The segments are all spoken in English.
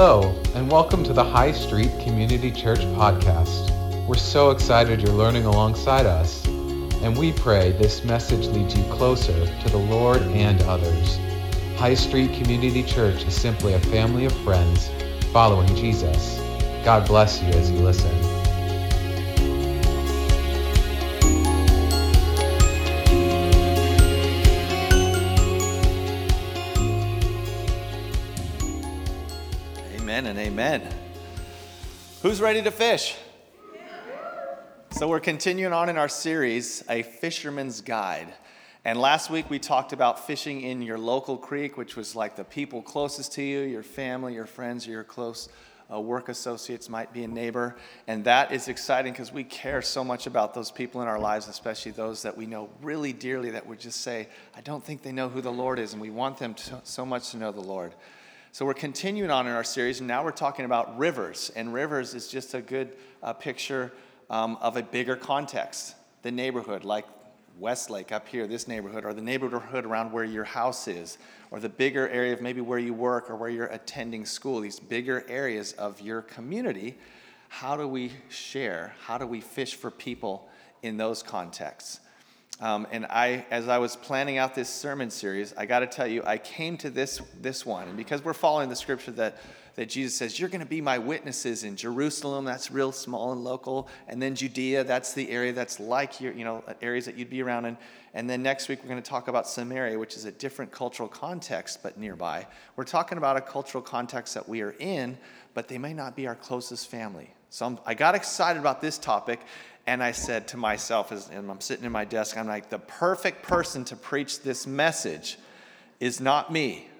Hello, and welcome to the High Street Community Church podcast. We're so excited you're learning alongside us, and we pray this message leads you closer to the Lord and others. High Street Community Church is simply a family of friends following Jesus. God bless you as you listen. And amen. Who's ready to fish? So, we're continuing on in our series, A Fisherman's Guide. And last week we talked about fishing in your local creek, which was like the people closest to you, your family, your friends, your close uh, work associates, might be a neighbor. And that is exciting because we care so much about those people in our lives, especially those that we know really dearly that would just say, I don't think they know who the Lord is, and we want them to, so much to know the Lord. So we're continuing on in our series, and now we're talking about rivers. And rivers is just a good uh, picture um, of a bigger context, the neighborhood, like Westlake up here, this neighborhood, or the neighborhood around where your house is, or the bigger area of maybe where you work or where you're attending school, these bigger areas of your community. How do we share? How do we fish for people in those contexts? Um, and I, as I was planning out this sermon series, I got to tell you, I came to this this one, and because we're following the scripture that that Jesus says, "You're going to be my witnesses in Jerusalem." That's real small and local, and then Judea. That's the area that's like your, you know, areas that you'd be around in. And then next week we're going to talk about Samaria, which is a different cultural context but nearby. We're talking about a cultural context that we are in, but they may not be our closest family. So I'm, I got excited about this topic, and I said to myself, as I'm sitting in my desk, I'm like, the perfect person to preach this message is not me.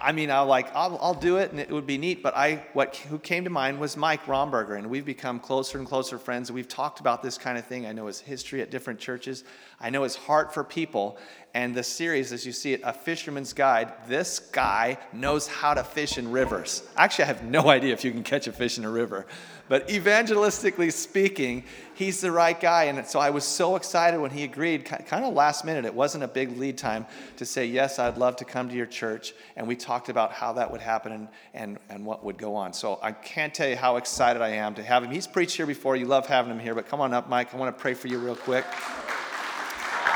I mean, I like, I'll, I'll, do it and it would be neat. But I, what, who came to mind was Mike Romberger, and we've become closer and closer friends. We've talked about this kind of thing. I know his history at different churches. I know his heart for people. And the series, as you see it, A Fisherman's Guide, this guy knows how to fish in rivers. Actually, I have no idea if you can catch a fish in a river. But evangelistically speaking, he's the right guy. And so I was so excited when he agreed, kind of last minute. It wasn't a big lead time to say, Yes, I'd love to come to your church. And we talked about how that would happen and, and, and what would go on. So I can't tell you how excited I am to have him. He's preached here before. You love having him here. But come on up, Mike. I want to pray for you real quick.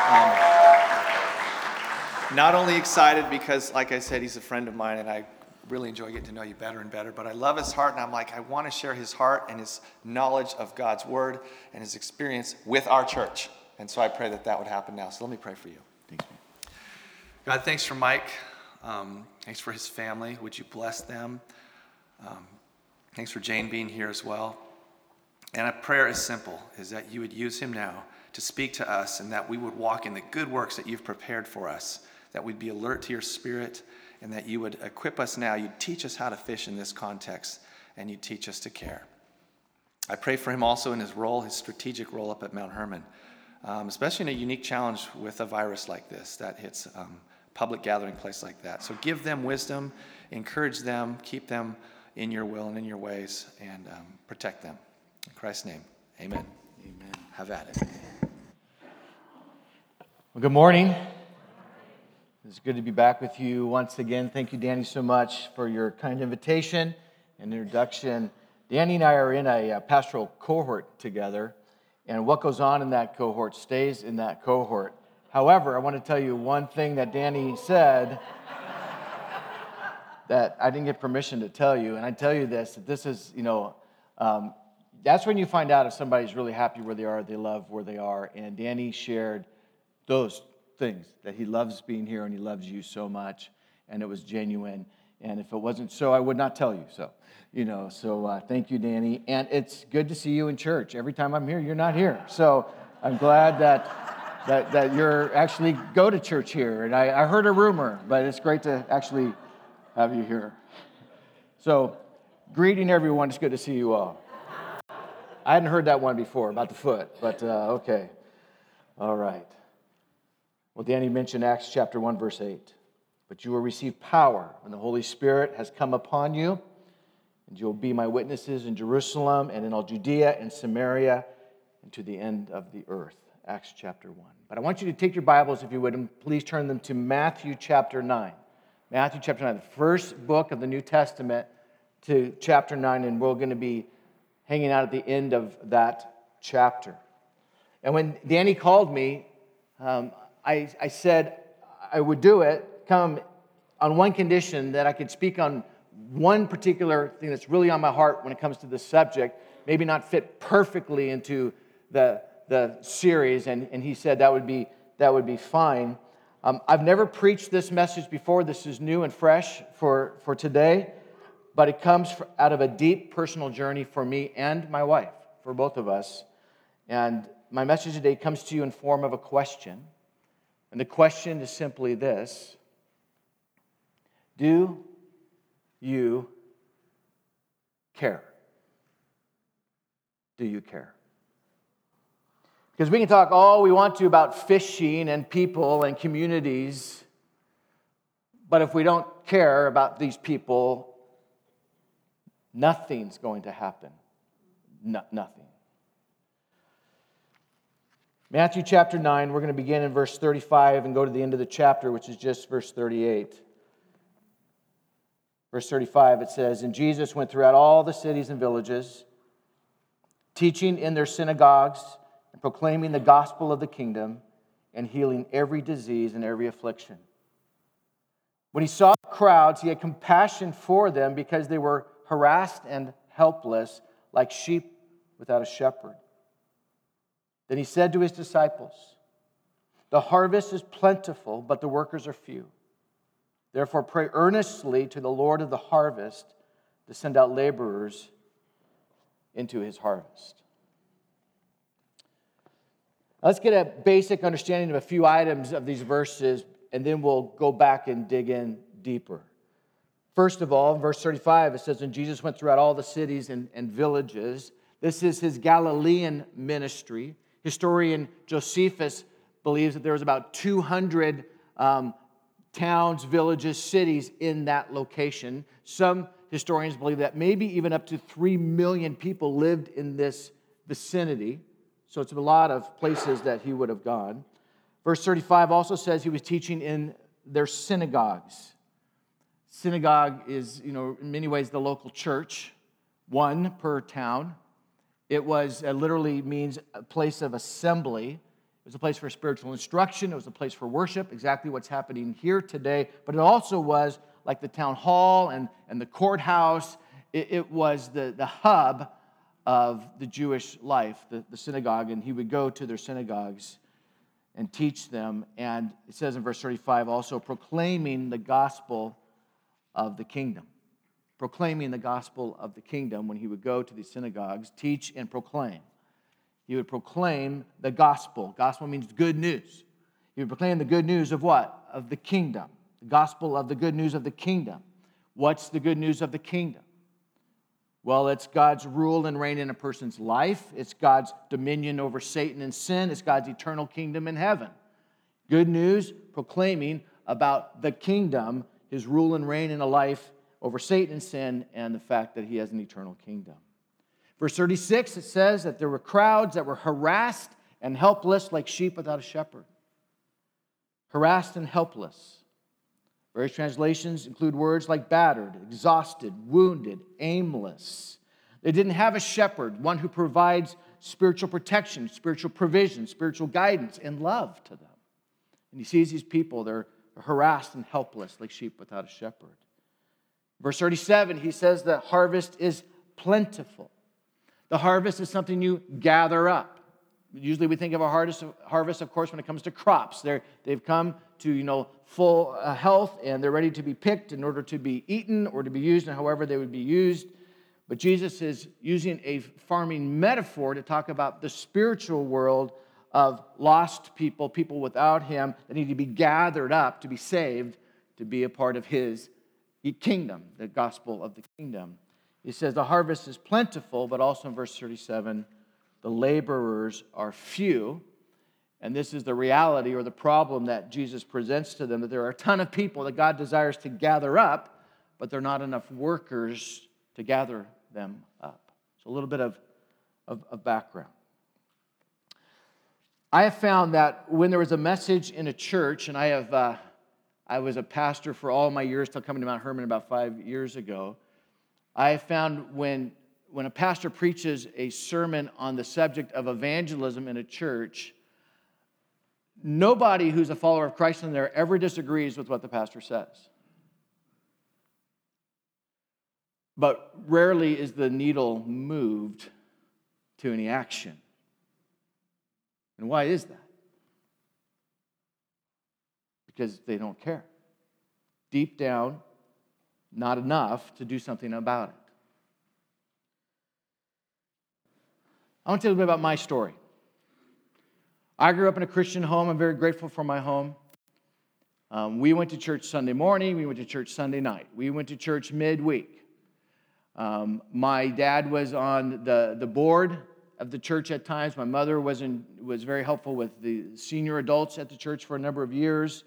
Um, not only excited because, like I said, he's a friend of mine and I really enjoy getting to know you better and better. But I love his heart, and I'm like, I want to share his heart and his knowledge of God's word and his experience with our church. And so I pray that that would happen now. So let me pray for you. Thanks, man. God, thanks for Mike. Um, thanks for his family. Would you bless them? Um, thanks for Jane being here as well. And a prayer is simple: is that you would use him now to speak to us, and that we would walk in the good works that you've prepared for us. That we'd be alert to your Spirit and that you would equip us now. You'd teach us how to fish in this context, and you'd teach us to care. I pray for him also in his role, his strategic role up at Mount Hermon, um, especially in a unique challenge with a virus like this that hits um, public gathering place like that. So give them wisdom, encourage them, keep them in your will and in your ways, and um, protect them. In Christ's name, amen. Amen. Have at it. Well, good morning. It's good to be back with you once again. Thank you, Danny, so much for your kind invitation and introduction. Danny and I are in a, uh, pastoral cohort together, and what goes on in that cohort stays in that cohort. However, I want to tell you one thing that Danny said that I didn't get permission to tell you, and I tell you this that this is, you know, um, that's when you find out if somebody's really happy where they are, they love where they are. And Danny shared those things that he loves being here and he loves you so much and it was genuine. And if it wasn't so i would not tell you so you know so uh, thank you danny. And it's good to see you in church. Every time i'm here you're not here. So i'm glad that that, that you're actually go to church here. And I, I heard a rumor but it's great to actually have you here. So greeting everyone. It's good to see you all. I hadn't heard that one before about the foot but uh, okay. All right well, Danny mentioned Acts chapter 1, verse 8. But you will receive power when the Holy Spirit has come upon you, and you will be my witnesses in Jerusalem and in all Judea and Samaria and to the end of the earth. Acts chapter 1. But I want you to take your Bibles, if you would, and please turn them to Matthew chapter 9. Matthew chapter 9, the first book of the New Testament to chapter 9, and we're going to be hanging out at the end of that chapter. And when Danny called me, um, I, I said I would do it, come on one condition that I could speak on one particular thing that's really on my heart when it comes to this subject, maybe not fit perfectly into the, the series. And, and he said that would be, that would be fine. Um, I've never preached this message before. This is new and fresh for, for today, but it comes out of a deep personal journey for me and my wife, for both of us. And my message today comes to you in form of a question. And the question is simply this Do you care? Do you care? Because we can talk all we want to about fishing and people and communities, but if we don't care about these people, nothing's going to happen. No, nothing. Matthew chapter 9, we're going to begin in verse 35 and go to the end of the chapter, which is just verse 38. Verse 35, it says, And Jesus went throughout all the cities and villages, teaching in their synagogues and proclaiming the gospel of the kingdom and healing every disease and every affliction. When he saw crowds, he had compassion for them because they were harassed and helpless, like sheep without a shepherd. Then he said to his disciples, The harvest is plentiful, but the workers are few. Therefore, pray earnestly to the Lord of the harvest to send out laborers into his harvest. Let's get a basic understanding of a few items of these verses, and then we'll go back and dig in deeper. First of all, in verse 35, it says, And Jesus went throughout all the cities and, and villages. This is his Galilean ministry. Historian Josephus believes that there was about 200 um, towns, villages, cities in that location. Some historians believe that maybe even up to 3 million people lived in this vicinity. So it's a lot of places that he would have gone. Verse 35 also says he was teaching in their synagogues. Synagogue is, you know, in many ways the local church, one per town. It was uh, literally means a place of assembly. It was a place for spiritual instruction. It was a place for worship, exactly what's happening here today. But it also was like the town hall and, and the courthouse. It, it was the, the hub of the Jewish life, the, the synagogue. And he would go to their synagogues and teach them. And it says in verse 35 also proclaiming the gospel of the kingdom proclaiming the gospel of the kingdom when he would go to these synagogues, teach and proclaim. He would proclaim the gospel. Gospel means good news. He would proclaim the good news of what? Of the kingdom. The gospel of the good news of the kingdom. What's the good news of the kingdom? Well, it's God's rule and reign in a person's life. It's God's dominion over Satan and sin. It's God's eternal kingdom in heaven. Good news proclaiming about the kingdom, his rule and reign in a life over Satan and sin and the fact that he has an eternal kingdom. Verse 36, it says that there were crowds that were harassed and helpless like sheep without a shepherd. Harassed and helpless. Various translations include words like battered, exhausted, wounded, aimless. They didn't have a shepherd, one who provides spiritual protection, spiritual provision, spiritual guidance, and love to them. And he sees these people, they're harassed and helpless like sheep without a shepherd. Verse 37, he says the harvest is plentiful. The harvest is something you gather up. Usually we think of a harvest, harvest of course, when it comes to crops. They're, they've come to, you know, full uh, health and they're ready to be picked in order to be eaten or to be used and however they would be used. But Jesus is using a farming metaphor to talk about the spiritual world of lost people, people without him that need to be gathered up to be saved, to be a part of his kingdom, the gospel of the kingdom. He says the harvest is plentiful, but also in verse 37, the laborers are few. And this is the reality or the problem that Jesus presents to them that there are a ton of people that God desires to gather up, but there are not enough workers to gather them up. So, a little bit of, of, of background. I have found that when there is a message in a church, and I have. Uh, I was a pastor for all my years till coming to Mount Hermon about five years ago. I found when, when a pastor preaches a sermon on the subject of evangelism in a church, nobody who's a follower of Christ in there ever disagrees with what the pastor says. But rarely is the needle moved to any action. And why is that? Because they don't care. Deep down, not enough to do something about it. I want to tell you a bit about my story. I grew up in a Christian home. I'm very grateful for my home. Um, we went to church Sunday morning. We went to church Sunday night. We went to church midweek. Um, my dad was on the, the board of the church at times. My mother was, in, was very helpful with the senior adults at the church for a number of years.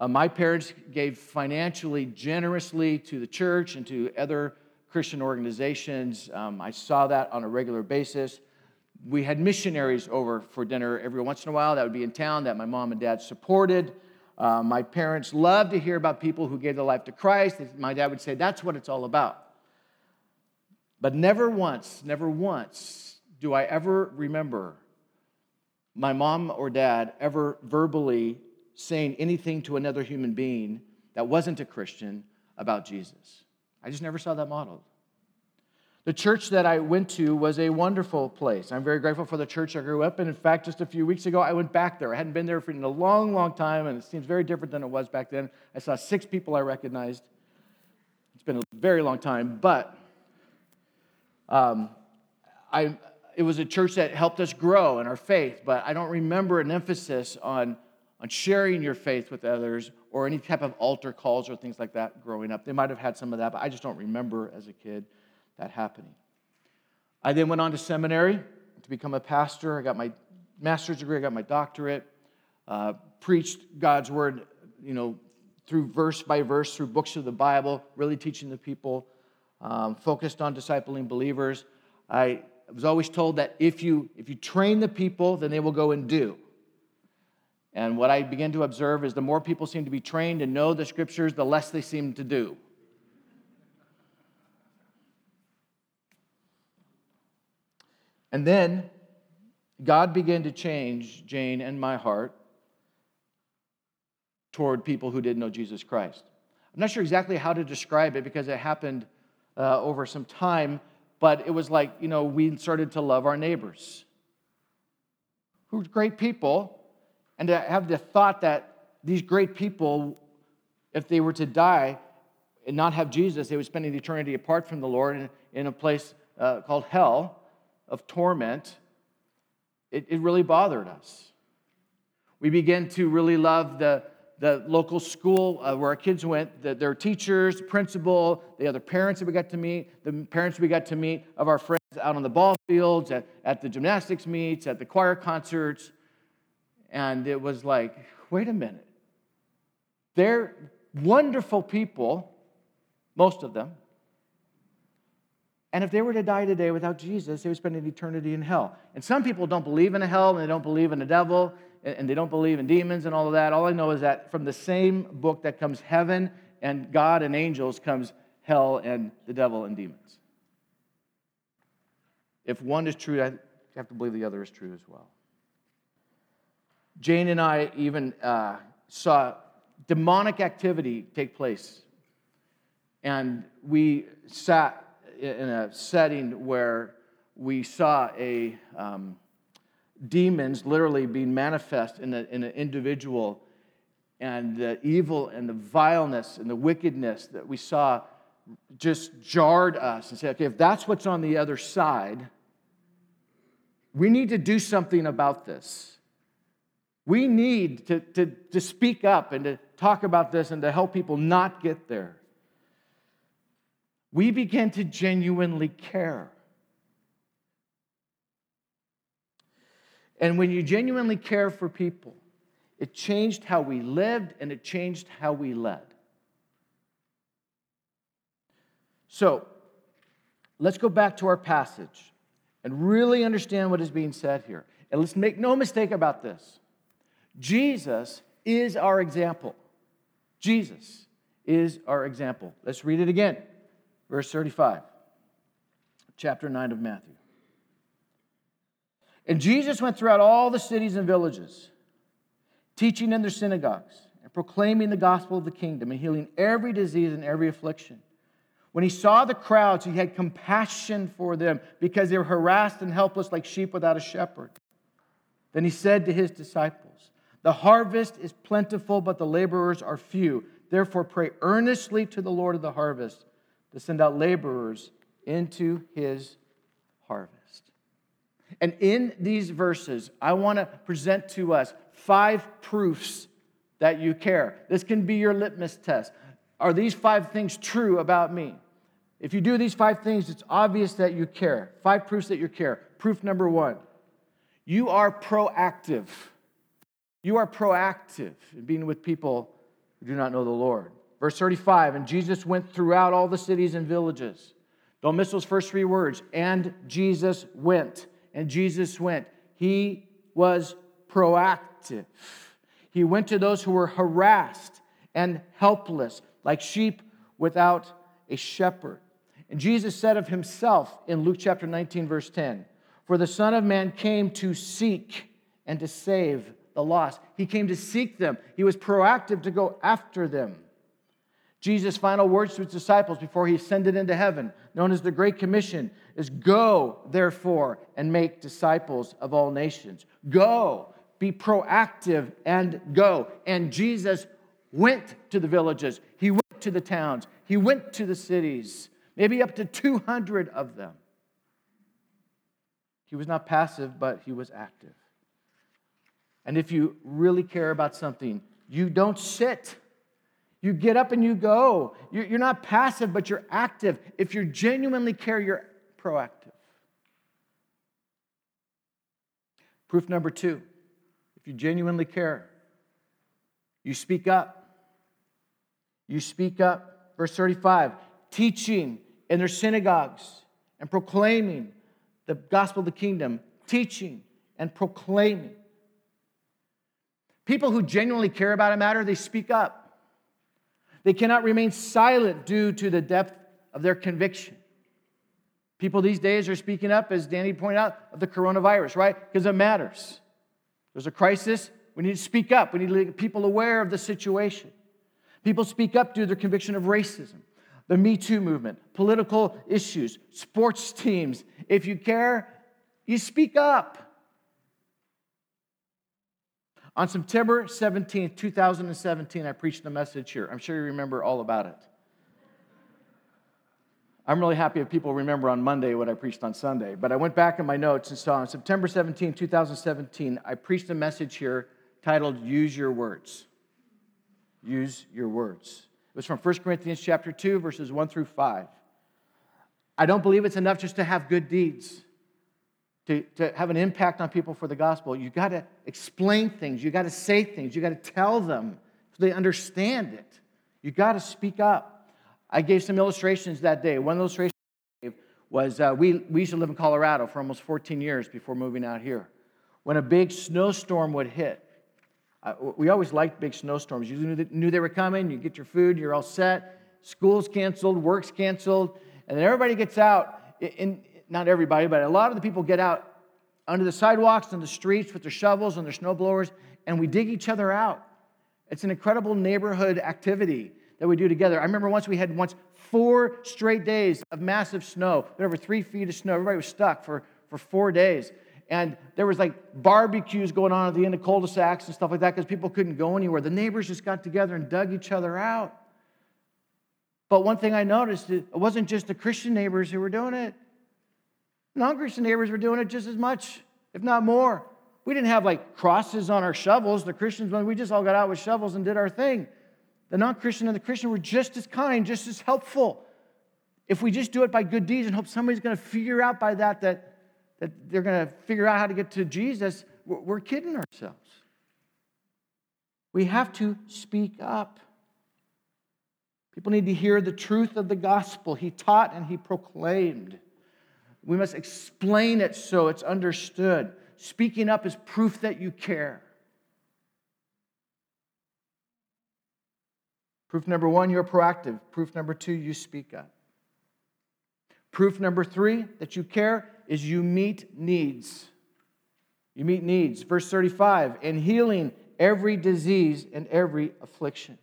Uh, my parents gave financially generously to the church and to other Christian organizations. Um, I saw that on a regular basis. We had missionaries over for dinner every once in a while that would be in town that my mom and dad supported. Uh, my parents loved to hear about people who gave their life to Christ. My dad would say, That's what it's all about. But never once, never once do I ever remember my mom or dad ever verbally saying anything to another human being that wasn't a Christian about Jesus. I just never saw that modeled. The church that I went to was a wonderful place. I'm very grateful for the church I grew up in. In fact, just a few weeks ago, I went back there. I hadn't been there for a long, long time, and it seems very different than it was back then. I saw six people I recognized. It's been a very long time, but um, I, it was a church that helped us grow in our faith, but I don't remember an emphasis on on sharing your faith with others or any type of altar calls or things like that growing up. They might have had some of that, but I just don't remember as a kid that happening. I then went on to seminary to become a pastor. I got my master's degree, I got my doctorate, uh, preached God's word, you know, through verse by verse, through books of the Bible, really teaching the people, um, focused on discipling believers. I was always told that if you if you train the people, then they will go and do. And what I begin to observe is the more people seem to be trained and know the scriptures, the less they seem to do. And then God began to change Jane and my heart toward people who didn't know Jesus Christ. I'm not sure exactly how to describe it because it happened uh, over some time, but it was like, you know, we started to love our neighbors who were great people, and to have the thought that these great people, if they were to die and not have Jesus, they would spend an eternity apart from the Lord in, in a place uh, called hell of torment. It, it really bothered us. We began to really love the, the local school uh, where our kids went, the, their teachers, principal, the other parents that we got to meet, the parents we got to meet of our friends out on the ball fields, at, at the gymnastics meets, at the choir concerts. And it was like, wait a minute. They're wonderful people, most of them. And if they were to die today without Jesus, they would spend an eternity in hell. And some people don't believe in a hell, and they don't believe in a devil, and they don't believe in demons and all of that. All I know is that from the same book that comes heaven and God and angels comes hell and the devil and demons. If one is true, I have to believe the other is true as well. Jane and I even uh, saw demonic activity take place. And we sat in a setting where we saw a um, demons literally being manifest in, in an individual and the evil and the vileness and the wickedness that we saw just jarred us and said, okay, if that's what's on the other side, we need to do something about this. We need to, to, to speak up and to talk about this and to help people not get there. We begin to genuinely care. And when you genuinely care for people, it changed how we lived and it changed how we led. So, let's go back to our passage and really understand what is being said here. And let's make no mistake about this. Jesus is our example. Jesus is our example. Let's read it again. Verse 35, chapter 9 of Matthew. And Jesus went throughout all the cities and villages, teaching in their synagogues and proclaiming the gospel of the kingdom and healing every disease and every affliction. When he saw the crowds, he had compassion for them because they were harassed and helpless like sheep without a shepherd. Then he said to his disciples, The harvest is plentiful, but the laborers are few. Therefore, pray earnestly to the Lord of the harvest to send out laborers into his harvest. And in these verses, I want to present to us five proofs that you care. This can be your litmus test. Are these five things true about me? If you do these five things, it's obvious that you care. Five proofs that you care. Proof number one you are proactive. You are proactive in being with people who do not know the Lord. Verse 35 And Jesus went throughout all the cities and villages. Don't miss those first three words. And Jesus went. And Jesus went. He was proactive. He went to those who were harassed and helpless, like sheep without a shepherd. And Jesus said of himself in Luke chapter 19, verse 10 For the Son of Man came to seek and to save the lost. He came to seek them, he was proactive to go after them. Jesus' final words to his disciples before he ascended into heaven, known as the Great Commission, is Go, therefore, and make disciples of all nations. Go, be proactive and go. And Jesus went to the villages, he went to the towns, he went to the cities, maybe up to 200 of them. He was not passive, but he was active. And if you really care about something, you don't sit. You get up and you go. You're not passive, but you're active. If you genuinely care, you're proactive. Proof number two if you genuinely care, you speak up. You speak up. Verse 35 teaching in their synagogues and proclaiming the gospel of the kingdom, teaching and proclaiming. People who genuinely care about a matter, they speak up. They cannot remain silent due to the depth of their conviction. People these days are speaking up, as Danny pointed out, of the coronavirus, right? Because it matters. There's a crisis. We need to speak up. We need to get people aware of the situation. People speak up due to their conviction of racism, the Me Too movement, political issues, sports teams. If you care, you speak up. On September 17, 2017, I preached a message here. I'm sure you remember all about it. I'm really happy if people remember on Monday what I preached on Sunday. But I went back in my notes and saw on September 17, 2017, I preached a message here titled Use Your Words. Use Your Words. It was from 1 Corinthians chapter 2, verses 1 through 5. I don't believe it's enough just to have good deeds, to, to have an impact on people for the gospel. You got to explain things, you got to say things, you got to tell them so they understand it. You got to speak up. I gave some illustrations that day. One illustration was uh, we, we used to live in Colorado for almost 14 years before moving out here. When a big snowstorm would hit, uh, we always liked big snowstorms. You knew, knew they were coming, you get your food, you're all set. School's canceled, work's canceled, and then everybody gets out. In, not everybody, but a lot of the people get out under the sidewalks and the streets with their shovels and their snow blowers, and we dig each other out. It's an incredible neighborhood activity that we do together. I remember once we had once four straight days of massive snow, over three feet of snow. Everybody was stuck for, for four days. And there was like barbecues going on at the end of cul-de-sacs and stuff like that because people couldn't go anywhere. The neighbors just got together and dug each other out. But one thing I noticed, it wasn't just the Christian neighbors who were doing it. Non-Christian neighbors were doing it just as much, if not more. We didn't have like crosses on our shovels. The Christians, we just all got out with shovels and did our thing. The non Christian and the Christian were just as kind, just as helpful. If we just do it by good deeds and hope somebody's going to figure out by that that, that they're going to figure out how to get to Jesus, we're kidding ourselves. We have to speak up. People need to hear the truth of the gospel. He taught and he proclaimed. We must explain it so it's understood. Speaking up is proof that you care. Proof number one, you're proactive. Proof number two, you speak up. Proof number three that you care is you meet needs. You meet needs. Verse 35 and healing every disease and every affliction.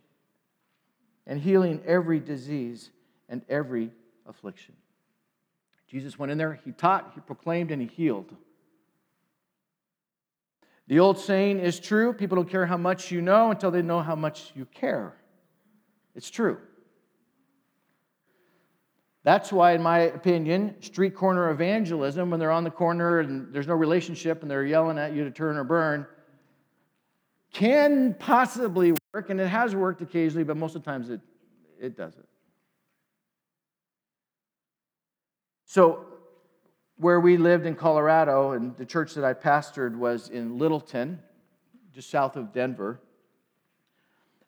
And healing every disease and every affliction. Jesus went in there, he taught, he proclaimed, and he healed. The old saying is true people don't care how much you know until they know how much you care. It's true. That's why, in my opinion, street corner evangelism, when they're on the corner and there's no relationship and they're yelling at you to turn or burn, can possibly work, and it has worked occasionally, but most of the times it, it doesn't. So, where we lived in Colorado, and the church that I pastored was in Littleton, just south of Denver.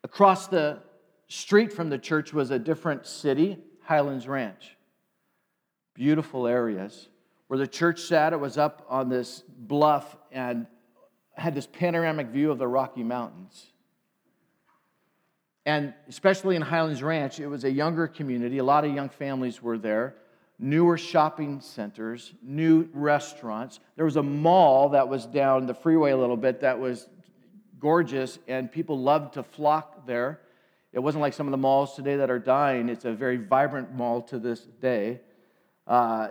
Across the street from the church was a different city, Highlands Ranch. Beautiful areas. Where the church sat, it was up on this bluff and had this panoramic view of the Rocky Mountains. And especially in Highlands Ranch, it was a younger community. A lot of young families were there, newer shopping centers, new restaurants. There was a mall that was down the freeway a little bit that was gorgeous, and people loved to flock there. It wasn't like some of the malls today that are dying. It's a very vibrant mall to this day. Uh,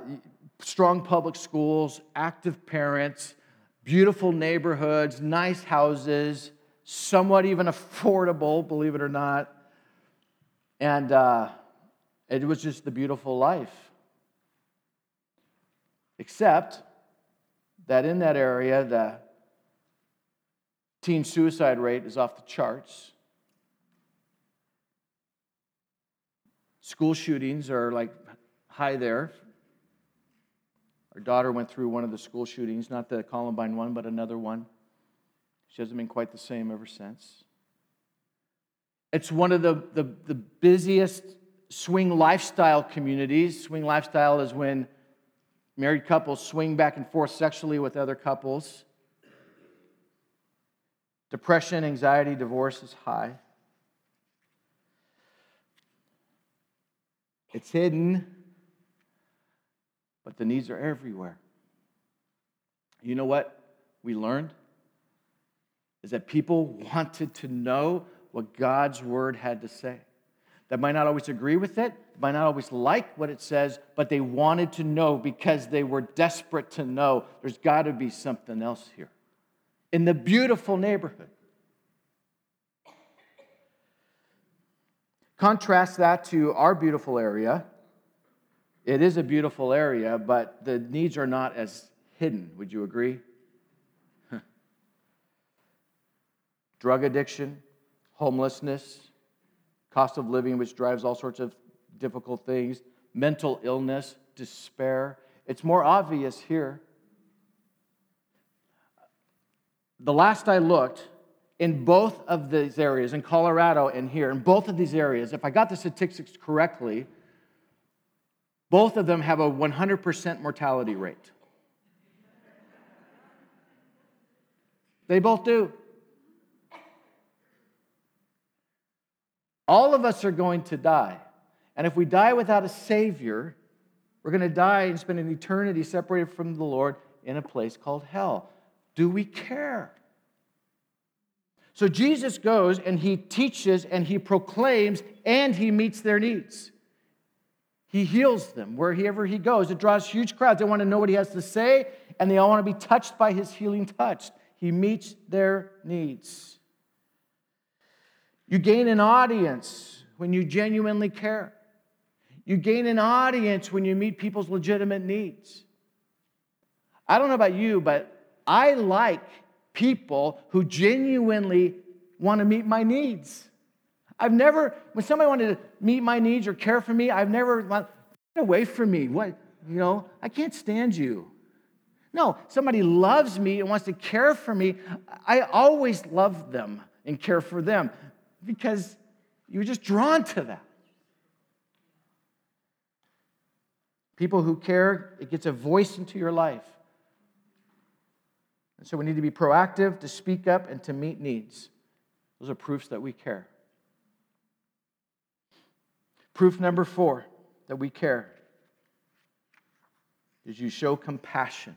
strong public schools, active parents, beautiful neighborhoods, nice houses, somewhat even affordable, believe it or not. And uh, it was just the beautiful life. Except that in that area, the teen suicide rate is off the charts. School shootings are like high there. Our daughter went through one of the school shootings, not the Columbine one, but another one. She hasn't been quite the same ever since. It's one of the, the, the busiest swing lifestyle communities. Swing lifestyle is when married couples swing back and forth sexually with other couples. Depression, anxiety, divorce is high. It's hidden, but the needs are everywhere. You know what we learned? Is that people wanted to know what God's word had to say. That might not always agree with it, might not always like what it says, but they wanted to know because they were desperate to know there's got to be something else here. In the beautiful neighborhood. Contrast that to our beautiful area. It is a beautiful area, but the needs are not as hidden. Would you agree? Drug addiction, homelessness, cost of living, which drives all sorts of difficult things, mental illness, despair. It's more obvious here. The last I looked, in both of these areas, in Colorado and here, in both of these areas, if I got the statistics correctly, both of them have a 100% mortality rate. They both do. All of us are going to die. And if we die without a Savior, we're going to die and spend an eternity separated from the Lord in a place called hell. Do we care? So Jesus goes and he teaches and he proclaims and he meets their needs. He heals them wherever he goes. It draws huge crowds. They want to know what he has to say and they all want to be touched by his healing touch. He meets their needs. You gain an audience when you genuinely care. You gain an audience when you meet people's legitimate needs. I don't know about you, but I like people who genuinely want to meet my needs. I've never, when somebody wanted to meet my needs or care for me, I've never, get away from me. What, you know, I can't stand you. No, somebody loves me and wants to care for me. I always love them and care for them because you're just drawn to that. People who care, it gets a voice into your life. And so we need to be proactive, to speak up, and to meet needs. Those are proofs that we care. Proof number four that we care is you show compassion.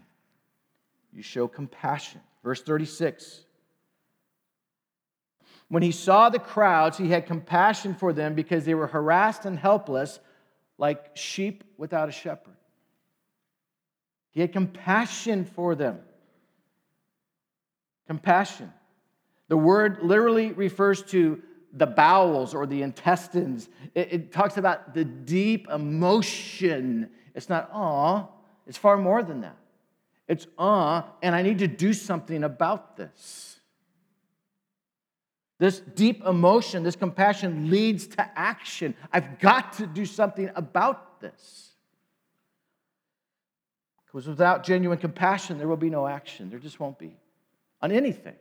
You show compassion. Verse 36. When he saw the crowds, he had compassion for them because they were harassed and helpless, like sheep without a shepherd. He had compassion for them. Compassion. The word literally refers to the bowels or the intestines. It, it talks about the deep emotion. It's not, aw, it's far more than that. It's, ah, and I need to do something about this. This deep emotion, this compassion leads to action. I've got to do something about this. Because without genuine compassion, there will be no action. There just won't be on anything.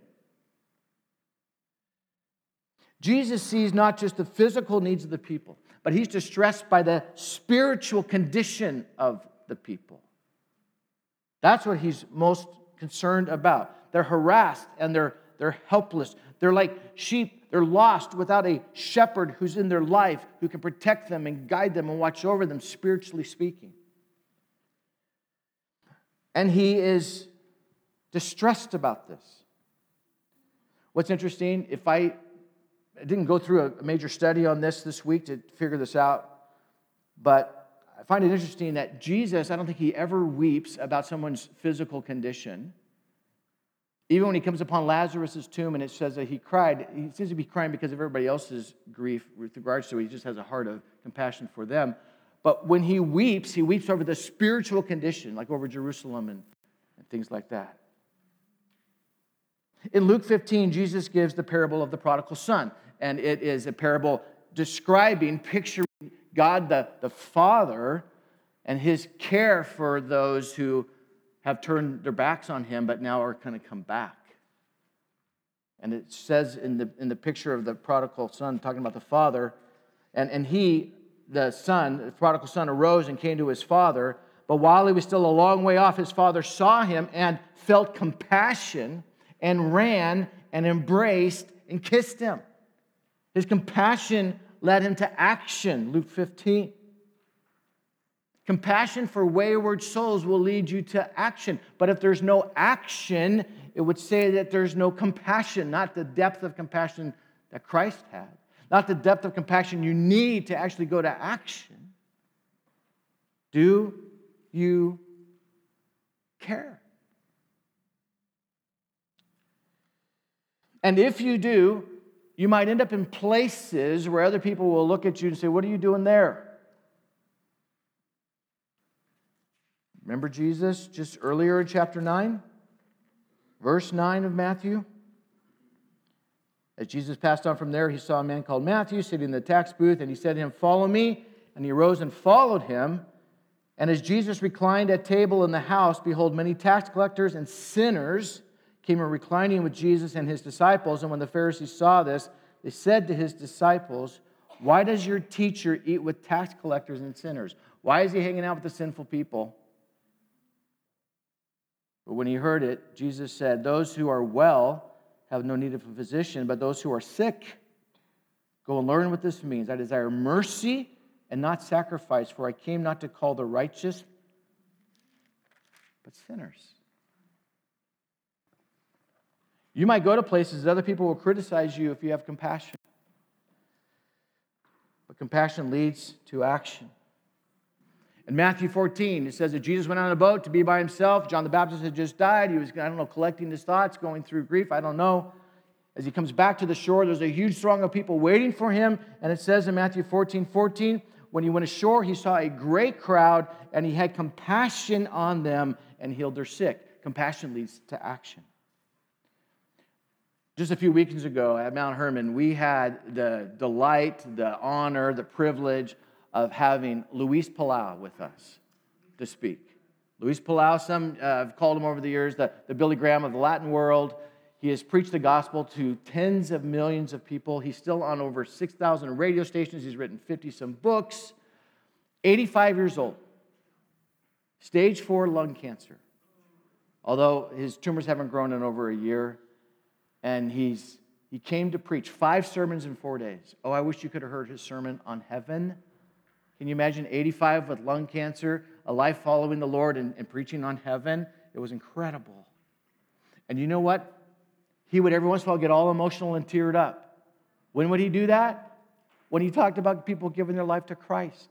Jesus sees not just the physical needs of the people, but he's distressed by the spiritual condition of the people. That's what he's most concerned about. They're harassed and they're, they're helpless. They're like sheep. They're lost without a shepherd who's in their life who can protect them and guide them and watch over them, spiritually speaking. And he is distressed about this. What's interesting, if I, I didn't go through a major study on this this week to figure this out, but I find it interesting that Jesus, I don't think he ever weeps about someone's physical condition. Even when he comes upon Lazarus' tomb and it says that he cried, he seems to be crying because of everybody else's grief with regards to it. He just has a heart of compassion for them. But when he weeps, he weeps over the spiritual condition, like over Jerusalem and, and things like that. In Luke 15, Jesus gives the parable of the prodigal son, and it is a parable describing, picturing God the, the Father and his care for those who have turned their backs on him but now are going to come back. And it says in the, in the picture of the prodigal son, talking about the father, and, and he, the son, the prodigal son, arose and came to his father. But while he was still a long way off, his father saw him and felt compassion and ran and embraced and kissed him. His compassion led him to action, Luke 15. Compassion for wayward souls will lead you to action. But if there's no action, it would say that there's no compassion, not the depth of compassion that Christ had, not the depth of compassion you need to actually go to action. Do you care? And if you do, you might end up in places where other people will look at you and say, What are you doing there? Remember Jesus just earlier in chapter 9? Verse 9 of Matthew? As Jesus passed on from there, he saw a man called Matthew sitting in the tax booth, and he said to him, Follow me. And he arose and followed him. And as Jesus reclined at table in the house, behold, many tax collectors and sinners came and reclining with Jesus and his disciples. And when the Pharisees saw this, they said to his disciples, Why does your teacher eat with tax collectors and sinners? Why is he hanging out with the sinful people? But when he heard it, Jesus said, Those who are well have no need of a physician, but those who are sick, go and learn what this means. I desire mercy and not sacrifice, for I came not to call the righteous, but sinners. You might go to places that other people will criticize you if you have compassion. But compassion leads to action. In Matthew 14, it says that Jesus went on a boat to be by himself. John the Baptist had just died. He was, I don't know, collecting his thoughts, going through grief. I don't know. As he comes back to the shore, there's a huge throng of people waiting for him. And it says in Matthew 14 14, when he went ashore, he saw a great crowd and he had compassion on them and healed their sick. Compassion leads to action. Just a few weekends ago at Mount Hermon, we had the delight, the honor, the privilege of having Luis Palau with us to speak. Luis Palau, some uh, have called him over the years the, the Billy Graham of the Latin world. He has preached the gospel to tens of millions of people. He's still on over 6,000 radio stations. He's written 50 some books. 85 years old. Stage four lung cancer. Although his tumors haven't grown in over a year, and he's he came to preach five sermons in four days. Oh, I wish you could have heard his sermon on heaven. Can you imagine 85 with lung cancer, a life following the Lord and, and preaching on heaven? It was incredible. And you know what? He would every once in a while get all emotional and teared up. When would he do that? When he talked about people giving their life to Christ.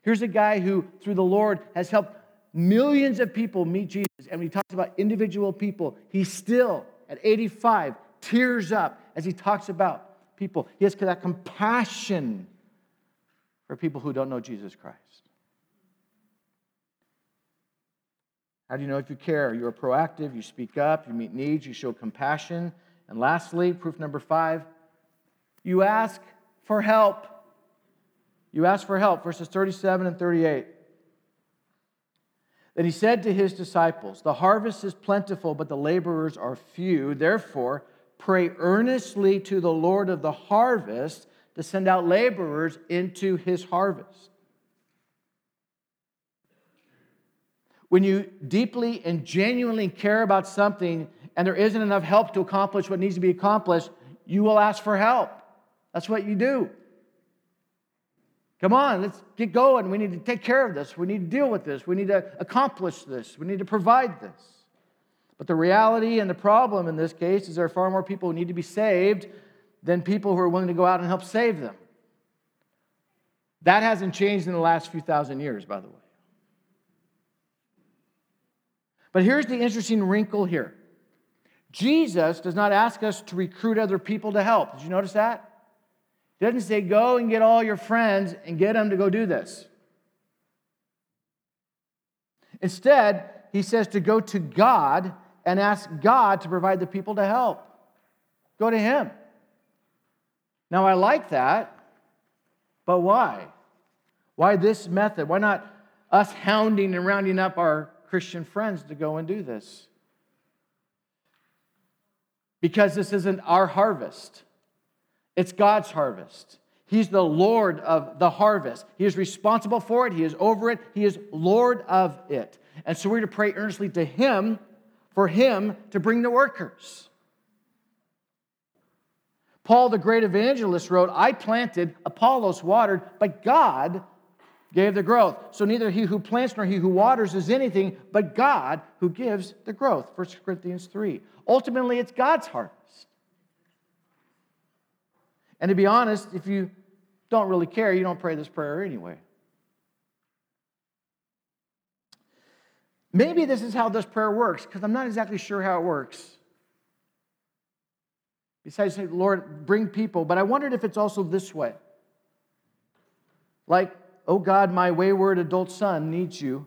Here's a guy who, through the Lord, has helped millions of people meet Jesus. And when he talks about individual people, he still, at 85, tears up as he talks about people. He has that compassion for people who don't know Jesus Christ. How do you know if you care? You're proactive, you speak up, you meet needs, you show compassion. And lastly, proof number five, you ask for help. You ask for help, verses 37 and 38. Then he said to his disciples, The harvest is plentiful, but the laborers are few. Therefore, pray earnestly to the Lord of the harvest to send out laborers into his harvest. When you deeply and genuinely care about something and there isn't enough help to accomplish what needs to be accomplished, you will ask for help. That's what you do. Come on, let's get going. We need to take care of this. We need to deal with this. We need to accomplish this. We need to provide this. But the reality and the problem in this case is there are far more people who need to be saved than people who are willing to go out and help save them. That hasn't changed in the last few thousand years, by the way. But here's the interesting wrinkle here Jesus does not ask us to recruit other people to help. Did you notice that? He doesn't say, go and get all your friends and get them to go do this. Instead, he says to go to God and ask God to provide the people to help. Go to Him. Now, I like that, but why? Why this method? Why not us hounding and rounding up our Christian friends to go and do this. Because this isn't our harvest, it's God's harvest. He's the Lord of the harvest. He is responsible for it, He is over it, He is Lord of it. And so we're to pray earnestly to Him for Him to bring the workers. Paul, the great evangelist, wrote, I planted, Apollos watered, but God gave the growth. So neither he who plants nor he who waters is anything, but God who gives the growth. 1 Corinthians 3. Ultimately, it's God's harvest. And to be honest, if you don't really care, you don't pray this prayer anyway. Maybe this is how this prayer works, because I'm not exactly sure how it works. Besides saying, Lord, bring people, but I wondered if it's also this way. Like, Oh God, my wayward adult son needs you.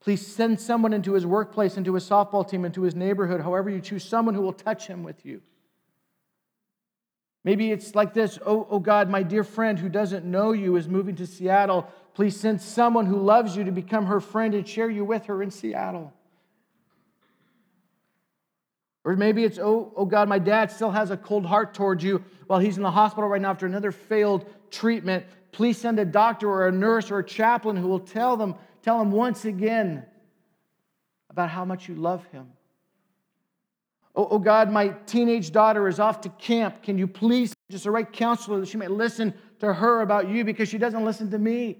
Please send someone into his workplace, into his softball team, into his neighborhood, however you choose, someone who will touch him with you. Maybe it's like this oh, oh God, my dear friend who doesn't know you is moving to Seattle. Please send someone who loves you to become her friend and share you with her in Seattle. Or maybe it's, oh, oh God, my dad still has a cold heart towards you while he's in the hospital right now after another failed treatment. Please send a doctor or a nurse or a chaplain who will tell them, tell them once again about how much you love him. Oh, oh, God, my teenage daughter is off to camp. Can you please just a right counselor that she may listen to her about you because she doesn't listen to me?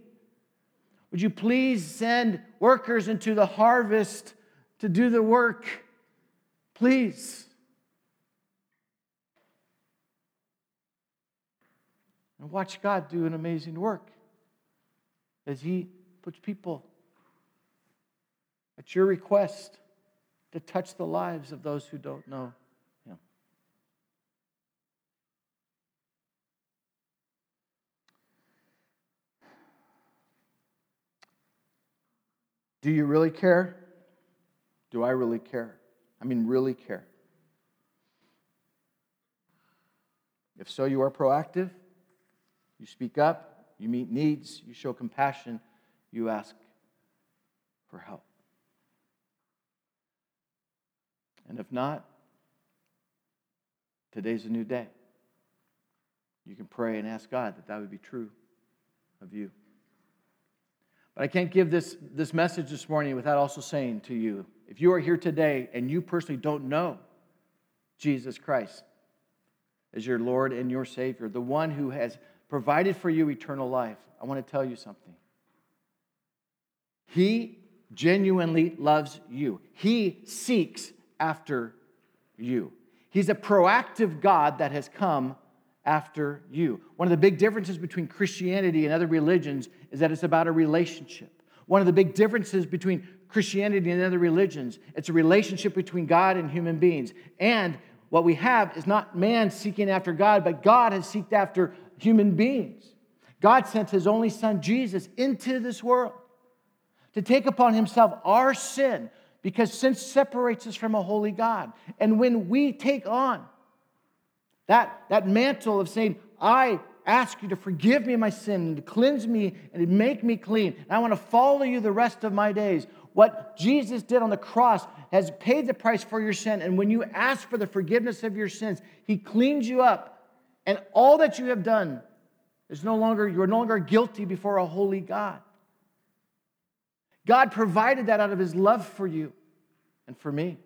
Would you please send workers into the harvest to do the work? Please. And watch God do an amazing work as He puts people at your request to touch the lives of those who don't know Him. Do you really care? Do I really care? I mean, really care. If so, you are proactive. You speak up, you meet needs, you show compassion, you ask for help. And if not, today's a new day. You can pray and ask God that that would be true of you. But I can't give this, this message this morning without also saying to you if you are here today and you personally don't know Jesus Christ as your Lord and your Savior, the one who has provided for you eternal life, I want to tell you something. He genuinely loves you, He seeks after you. He's a proactive God that has come after you. One of the big differences between Christianity and other religions is that it's about a relationship. One of the big differences between Christianity and other religions, it's a relationship between God and human beings. And what we have is not man seeking after God, but God has seeked after human beings. God sent his only son, Jesus, into this world to take upon himself our sin because sin separates us from a holy God. And when we take on that, that mantle of saying, I ask you to forgive me my sin to cleanse me and to make me clean, and I want to follow you the rest of my days. What Jesus did on the cross has paid the price for your sin. And when you ask for the forgiveness of your sins, He cleans you up. And all that you have done is no longer, you're no longer guilty before a holy God. God provided that out of His love for you and for me.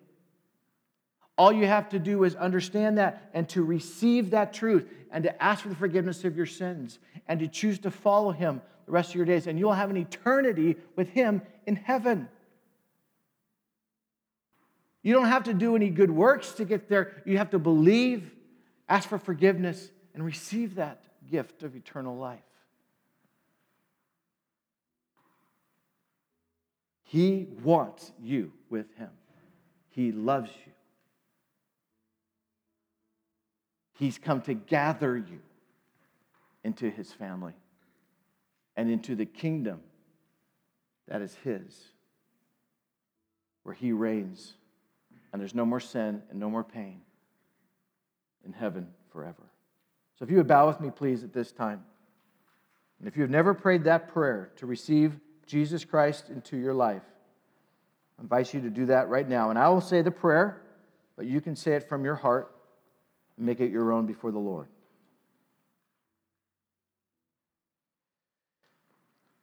All you have to do is understand that and to receive that truth and to ask for the forgiveness of your sins and to choose to follow Him the rest of your days. And you'll have an eternity with Him in heaven. You don't have to do any good works to get there. You have to believe, ask for forgiveness, and receive that gift of eternal life. He wants you with Him, He loves you. He's come to gather you into His family and into the kingdom that is His, where He reigns, and there's no more sin and no more pain in heaven forever. So if you would bow with me, please, at this time. And if you have never prayed that prayer to receive Jesus Christ into your life, I invite you to do that right now. And I will say the prayer, but you can say it from your heart and make it your own before the Lord.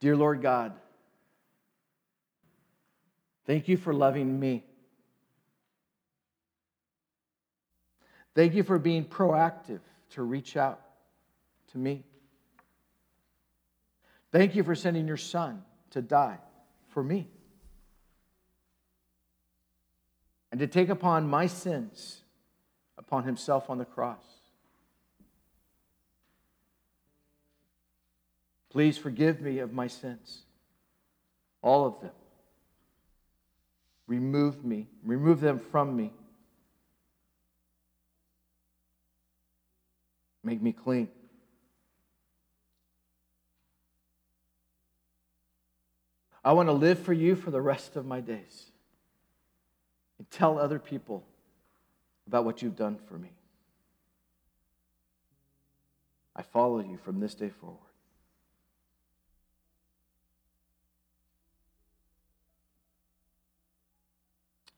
Dear Lord God, thank you for loving me. Thank you for being proactive to reach out to me. Thank you for sending your son to die for me and to take upon my sins upon himself on the cross. Please forgive me of my sins, all of them. Remove me, remove them from me. Make me clean. I want to live for you for the rest of my days and tell other people about what you've done for me. I follow you from this day forward.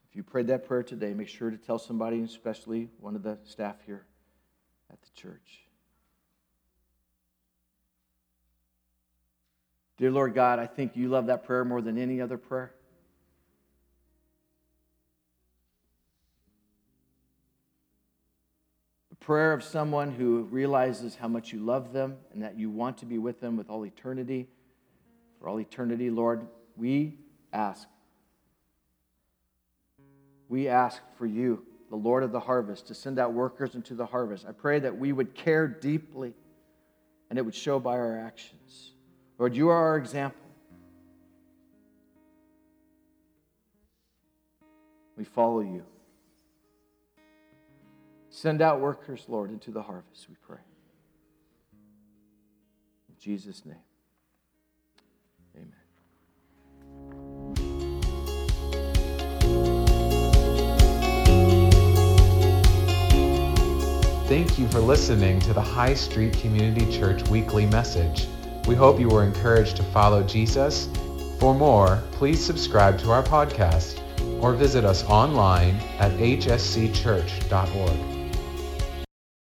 If you prayed that prayer today, make sure to tell somebody, especially one of the staff here church. Dear Lord God, I think you love that prayer more than any other prayer. The prayer of someone who realizes how much you love them and that you want to be with them with all eternity. For all eternity, Lord, we ask. We ask for you, the Lord of the harvest, to send out workers into the harvest. I pray that we would care deeply and it would show by our actions. Lord, you are our example. We follow you. Send out workers, Lord, into the harvest, we pray. In Jesus' name, Thank you for listening to the High Street Community Church weekly message. We hope you were encouraged to follow Jesus. For more, please subscribe to our podcast or visit us online at hscchurch.org.